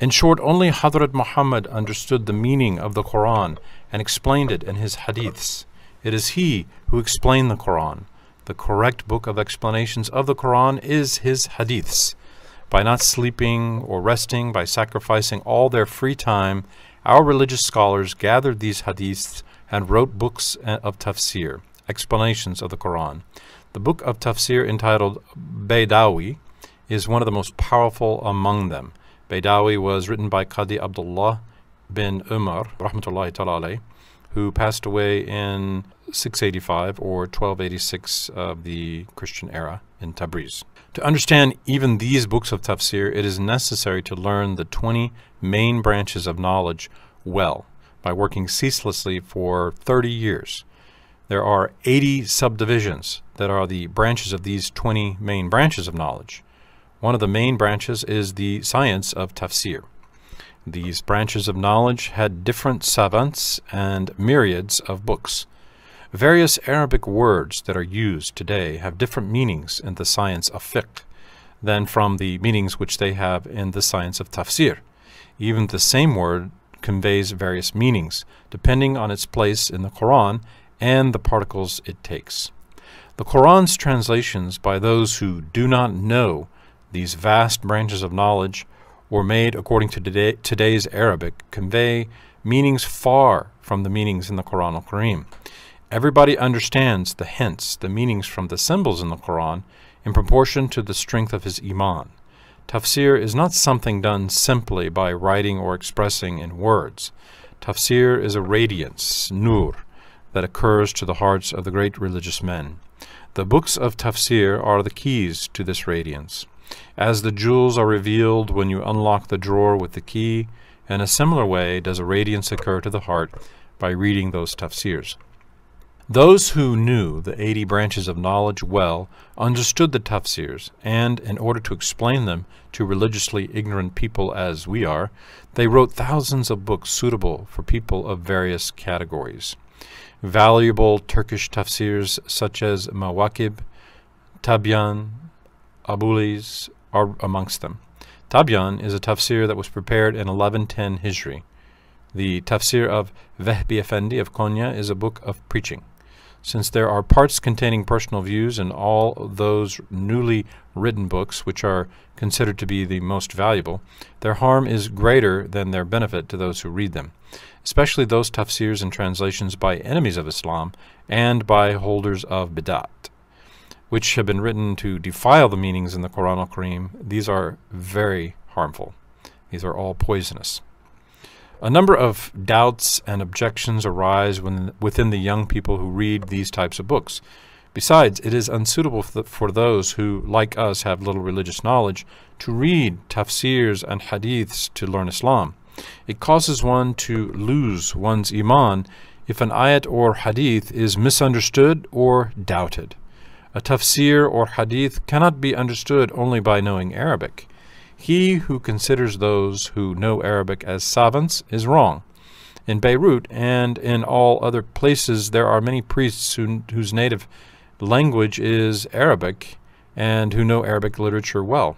In short, only Hadrat Muhammad understood the meaning of the Quran and explained it in his hadiths. It is he who explained the Quran. The correct book of explanations of the Quran is his hadiths. By not sleeping or resting, by sacrificing all their free time, our religious scholars gathered these hadiths and wrote books of tafsir, explanations of the Quran. The book of tafsir entitled Baydawi is one of the most powerful among them. Baydawi was written by Qadi Abdullah bin Umar, rahmatullahi ta'ala, who passed away in 685 or 1286 of the Christian era in Tabriz. To understand even these books of tafsir, it is necessary to learn the 20 main branches of knowledge well by working ceaselessly for 30 years. There are 80 subdivisions that are the branches of these 20 main branches of knowledge. One of the main branches is the science of tafsir. These branches of knowledge had different savants and myriads of books. Various Arabic words that are used today have different meanings in the science of fiqh than from the meanings which they have in the science of tafsir. Even the same word conveys various meanings, depending on its place in the Quran and the particles it takes. The Quran's translations by those who do not know these vast branches of knowledge or made according to today, today's Arabic convey meanings far from the meanings in the Quran al-Karim. Everybody understands the hints, the meanings from the symbols in the Quran in proportion to the strength of his iman. Tafsir is not something done simply by writing or expressing in words. Tafsir is a radiance, nur, that occurs to the hearts of the great religious men. The books of tafsir are the keys to this radiance. As the jewels are revealed when you unlock the drawer with the key, in a similar way does a radiance occur to the heart by reading those tafsirs. Those who knew the 80 branches of knowledge well understood the tafsirs, and in order to explain them to religiously ignorant people as we are, they wrote thousands of books suitable for people of various categories. Valuable Turkish tafsirs such as Mawakib, Tabyan, Abulis are amongst them. Tabyan is a tafsir that was prepared in 1110 Hijri. The tafsir of Vehbi Effendi of Konya is a book of preaching. Since there are parts containing personal views in all those newly written books which are considered to be the most valuable, their harm is greater than their benefit to those who read them, especially those tafsirs and translations by enemies of Islam and by holders of bidat, which have been written to defile the meanings in the Quran al-Karim. These are very harmful. These are all poisonous. A number of doubts and objections arise when, within the young people who read these types of books. Besides, it is unsuitable for, those who, like us, have little religious knowledge to read tafsirs and hadiths to learn Islam. It causes one to lose one's iman if an ayat or hadith is misunderstood or doubted. A tafsir or hadith cannot be understood only by knowing Arabic. He who considers those who know Arabic as savants is wrong. In Beirut and in all other places, there are many priests who, whose native language is Arabic and who know Arabic literature well.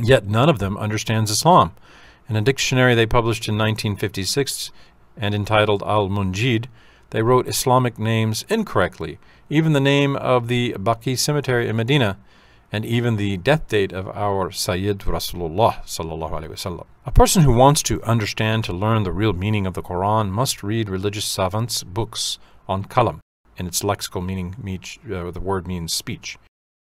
Yet none of them understands Islam. In a dictionary they published in 1956 and entitled Al Munjid, they wrote Islamic names incorrectly. Even the name of the Baqi cemetery in Medina and even the death date of our Sayyid Rasulullah sallallahu alaihi wasallam. A person who wants to understand to learn the real meaning of the Quran must read religious savants' books on kalam, in its lexical meaning, uh, the word means speech,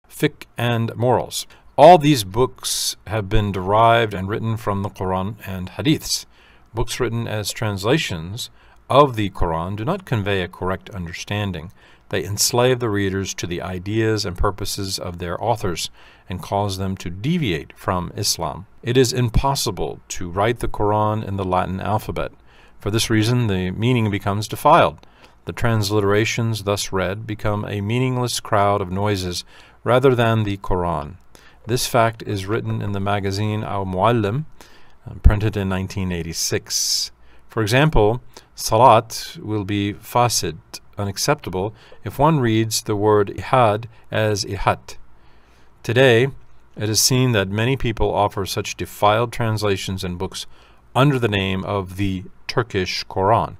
fiqh and morals. All these books have been derived and written from the Quran and hadiths. Books written as translations of the Quran do not convey a correct understanding they enslave the readers to the ideas and purposes of their authors and cause them to deviate from Islam. It is impossible to write the Quran in the Latin alphabet. For this reason, the meaning becomes defiled. The transliterations thus read become a meaningless crowd of noises rather than the Quran. This fact is written in the magazine Al Muallim, uh, printed in 1986. For example, Salat will be fasid unacceptable if one reads the word ihad as ihat. Today, it is seen that many people offer such defiled translations and books under the name of the Turkish Quran.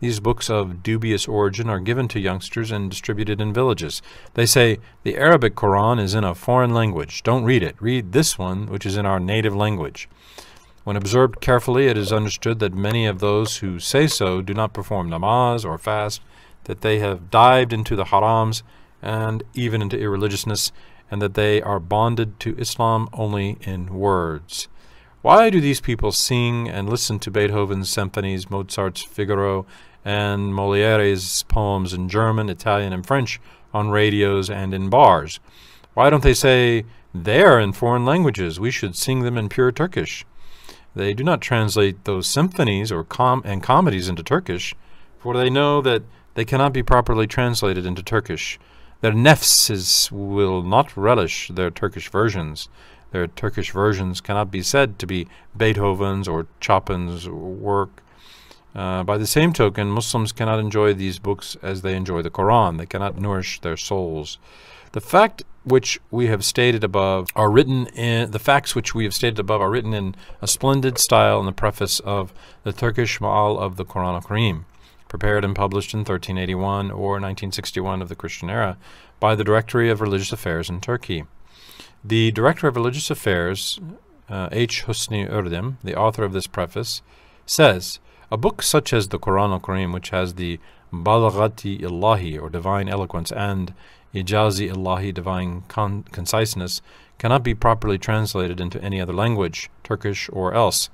These books of dubious origin are given to youngsters and distributed in villages. They say, the Arabic Quran is in a foreign language. Don't read it. Read this one, which is in our native language. When observed carefully, it is understood that many of those who say so do not perform namaz or fast, that they have dived into the harams and even into irreligiousness, and that they are bonded to Islam only in words. Why do these people sing and listen to Beethoven's symphonies, Mozart's Figaro, and Moliere's poems in German, Italian, and French on radios and in bars? Why don't they say, they're in foreign languages, we should sing them in pure Turkish? They do not translate those symphonies or com and comedies into Turkish, for they know that they cannot be properly translated into Turkish. Their nefses will not relish their Turkish versions. Their Turkish versions cannot be said to be Beethoven's or Chopin's work. Uh, by the same token, Muslims cannot enjoy these books as they enjoy the Quran. They cannot nourish their souls. The fact which we have stated above are written in the facts which we have stated above are written in a splendid style in the preface of the Turkish Ma'al of the Quran al-Karim, prepared and published in 1381 or 1961 of the Christian era by the Directory of Religious Affairs in Turkey. The Director of Religious Affairs, uh, H. Husni Erdem, the author of this preface, says, A book such as the Quran al-Karim, which has the Balaghati Illahi, or divine eloquence, and Ijazi Illahi, divine con conciseness, cannot be properly translated into any other language, Turkish or else.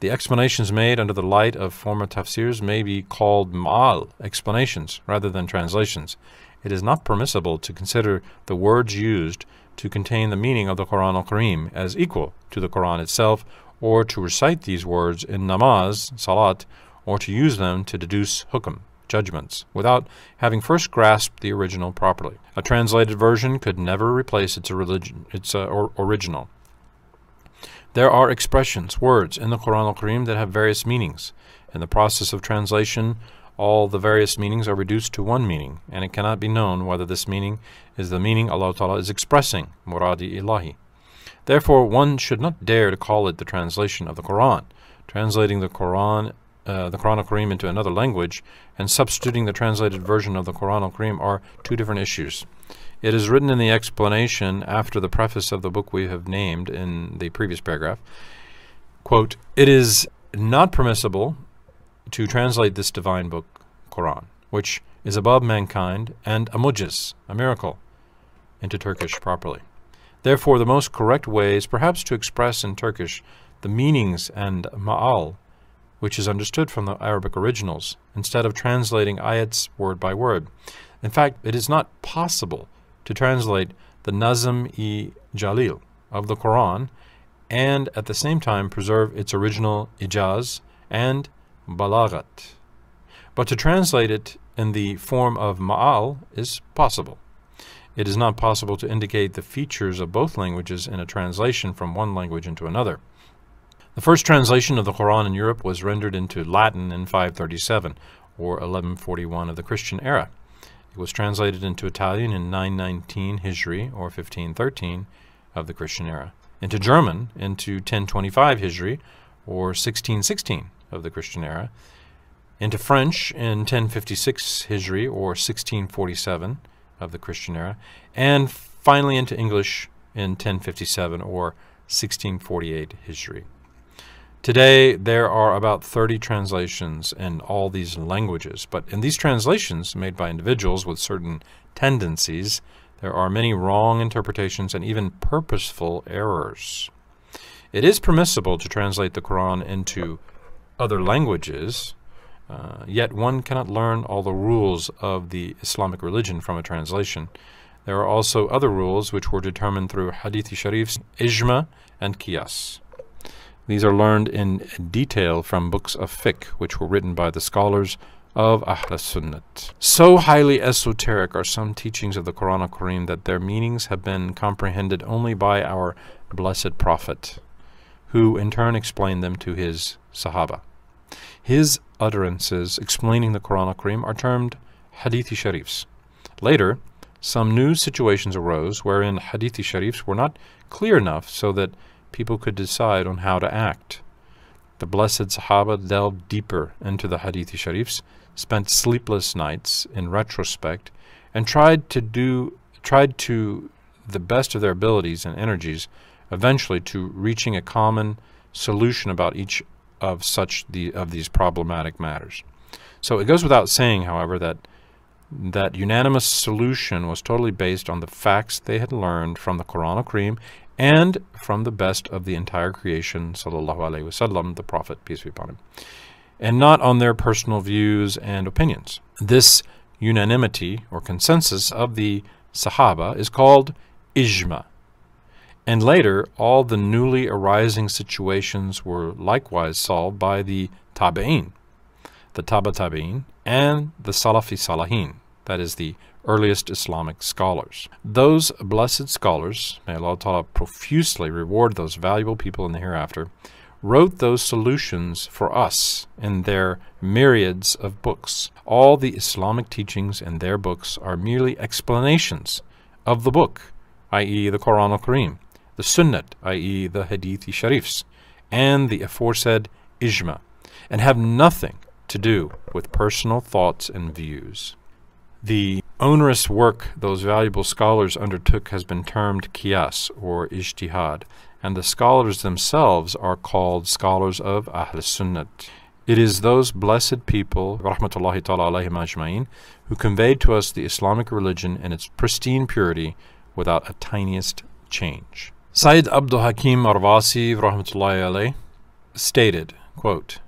The explanations made under the light of former tafsirs may be called ma'al, explanations, rather than translations. It is not permissible to consider the words used to contain the meaning of the Quran al-Karim as equal to the Quran itself, or to recite these words in namaz, salat, or to use them to deduce hukm, judgments, without having first grasped the original properly. A translated version could never replace its, its uh, or original. There are expressions, words in the Quran al-Karim that have various meanings. In the process of translation, all the various meanings are reduced to one meaning, and it cannot be known whether this meaning is the meaning Allah Ta'ala is expressing, Muradi Ilahi. Therefore, one should not dare to call it the translation of the Quran. Translating the Quran, uh, the Quran al-Karim into another language and substituting the translated version of the Quran al-Karim are two different issues. It is written in the explanation after the preface of the book we have named in the previous paragraph. Quote, It is not permissible to translate this divine book, Quran, which is above mankind and a mujiz, a miracle, into Turkish properly. Therefore, the most correct way is perhaps to express in Turkish the meanings and ma'al, which is understood from the Arabic originals, instead of translating ayats word by word. In fact, it is not possible to translate the Nazm-i Jalil of the Quran and at the same time preserve its original ijaz and balaghat. But to translate it in the form of ma'al is possible. It is not possible to indicate the features of both languages in a translation from one language into another. The first translation of the Quran in Europe was rendered into Latin in 537, or 1141 of the Christian era. It was translated into Italian in 919 Hijri, or 1513 of the Christian era, into German into 1025 Hijri, or 1616 of the Christian era, into French in 1056 Hijri or 1647 of the Christian era, and finally into English in 1057 or 1648 Hijri. Today, there are about 30 translations in all these languages, but in these translations made by individuals with certain tendencies, there are many wrong interpretations and even purposeful errors. It is permissible to translate the Quran into other languages, uh, yet one cannot learn all the rules of the Islamic religion from a translation. There are also other rules which were determined through Hadith Sharifs, Ijma, and Qiyas. These are learned in detail from books of fiqh, which were written by the scholars of Ahl Sunnat. So highly esoteric are some teachings of the Quran al-Karim that their meanings have been comprehended only by our blessed Prophet, who in turn explained them to his Sahaba. His utterances explaining the Quran al-Karim are termed Hadithi Sharifs. Later, some new situations arose wherein Hadithi Sharifs were not clear enough so that people could decide on how to act. The blessed Sahaba delved deeper into the Hadithi Sharifs, spent sleepless nights in retrospect, and tried to do tried to the best of their abilities and energies eventually to reaching a common solution about each of such the of these problematic matters. So it goes without saying, however, that that unanimous solution was totally based on the facts they had learned from the Quran al-Karim and from the best of the entire creation, sallallahu alaihi wasallam, the Prophet, peace be upon him, and not on their personal views and opinions. This unanimity or consensus of the Sahaba is called ijma. And later, all the newly arising situations were likewise solved by the tabi'in, the Taba Tabi'in, and the Salafi Salihin, that is, the earliest Islamic scholars. Those blessed scholars, may Allah Ta'ala profusely reward those valuable people in the hereafter, wrote those solutions for us in their myriads of books. All the Islamic teachings in their books are merely explanations of the book, i.e., the Quran al Kareem, the Sunnat, i.e., the Hadithi Sharifs, and the aforesaid Ijma, and have nothing to do with personal thoughts and views. The onerous work those valuable scholars undertook has been termed qiyas or ijtihad, and the scholars themselves are called scholars of Ahl Sunnat. It is those blessed people, rahmatullahi ta'ala alayhim ajma'in, who conveyed to us the Islamic religion in its pristine purity without a tiniest change. Sayyid Abdul Hakim Arvasi, rahmatullahi alayh, stated, quote,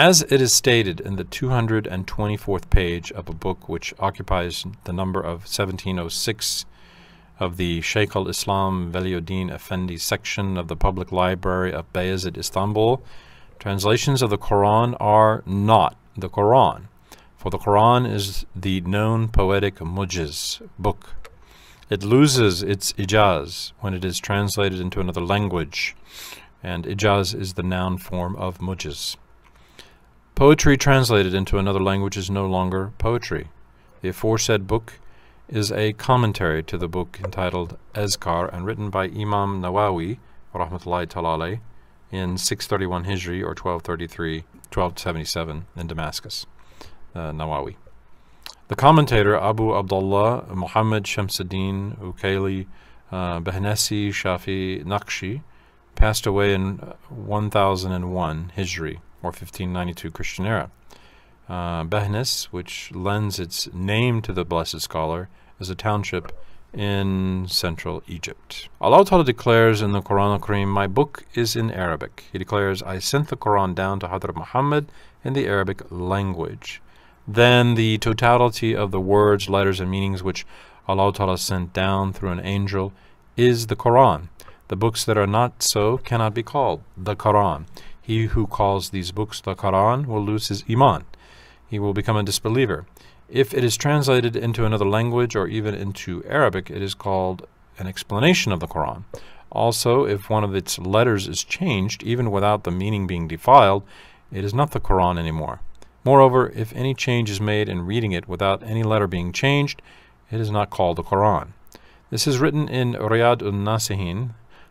as it is stated in the 224th page of a book which occupies the number of 1706 of the Shaykh al-Islam Veliuddin Effendi section of the Public Library of Bayezid, Istanbul, translations of the Quran are not the Quran, for the Quran is the known poetic mujiz book. It loses its ijaz when it is translated into another language, and ijaz is the noun form of mujiz. Poetry translated into another language is no longer poetry. The aforesaid book is a commentary to the book entitled Azkar and written by Imam Nawawi rahmatullahi ta'ala in 631 Hijri or 1233 1277 in Damascus uh, Nawawi the commentator Abu Abdullah Muhammad Shamsuddin Ukaili uh, Behnesi Shafi Naqshi passed away in 1001 Hijri or 1592 Christian era. Uh, Behnes, which lends its name to the blessed scholar, is a township in central Egypt. Allah Ta'ala declares in the Quran al-Kareem, My book is in Arabic. He declares, I sent the Quran down to Hadrat Muhammad in the Arabic language. Then the totality of the words, letters, and meanings which Allah Ta'ala sent down through an angel is the Quran. The books that are not so cannot be called the Quran. He who calls these books the Quran will lose his iman. He will become a disbeliever. If it is translated into another language or even into Arabic, it is called an explanation of the Quran. Also, if one of its letters is changed, even without the meaning being defiled, it is not the Quran anymore. Moreover, if any change is made in reading it without any letter being changed, it is not called the Quran. This is written in Riyad un-Nasihin,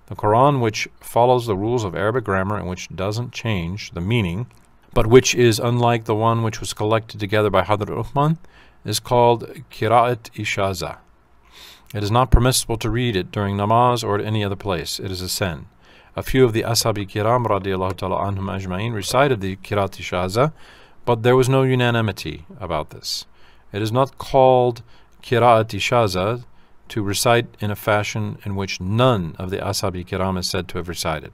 the Quran, which follows the rules of Arabic grammar and which doesn't change the meaning, but which is unlike the one which was collected together by Hadr Uthman, is called Kira'at Ishaza. It is not permissible to read it during namaz or at any other place. It is a sin. A few of the Ashabi Kiram ta'ala anhum ajma'in recited the Kirat Ishaza, but there was no unanimity about this. It is not called Kira'at Ishaza to recite in a fashion in which none of the Ashabi Kiram is said to have recited.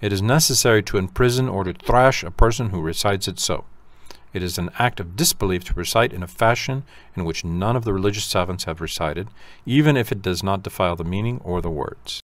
It is necessary to imprison or to thrash a person who recites it so. It is an act of disbelief to recite in a fashion in which none of the religious savants have recited, even if it does not defile the meaning or the words.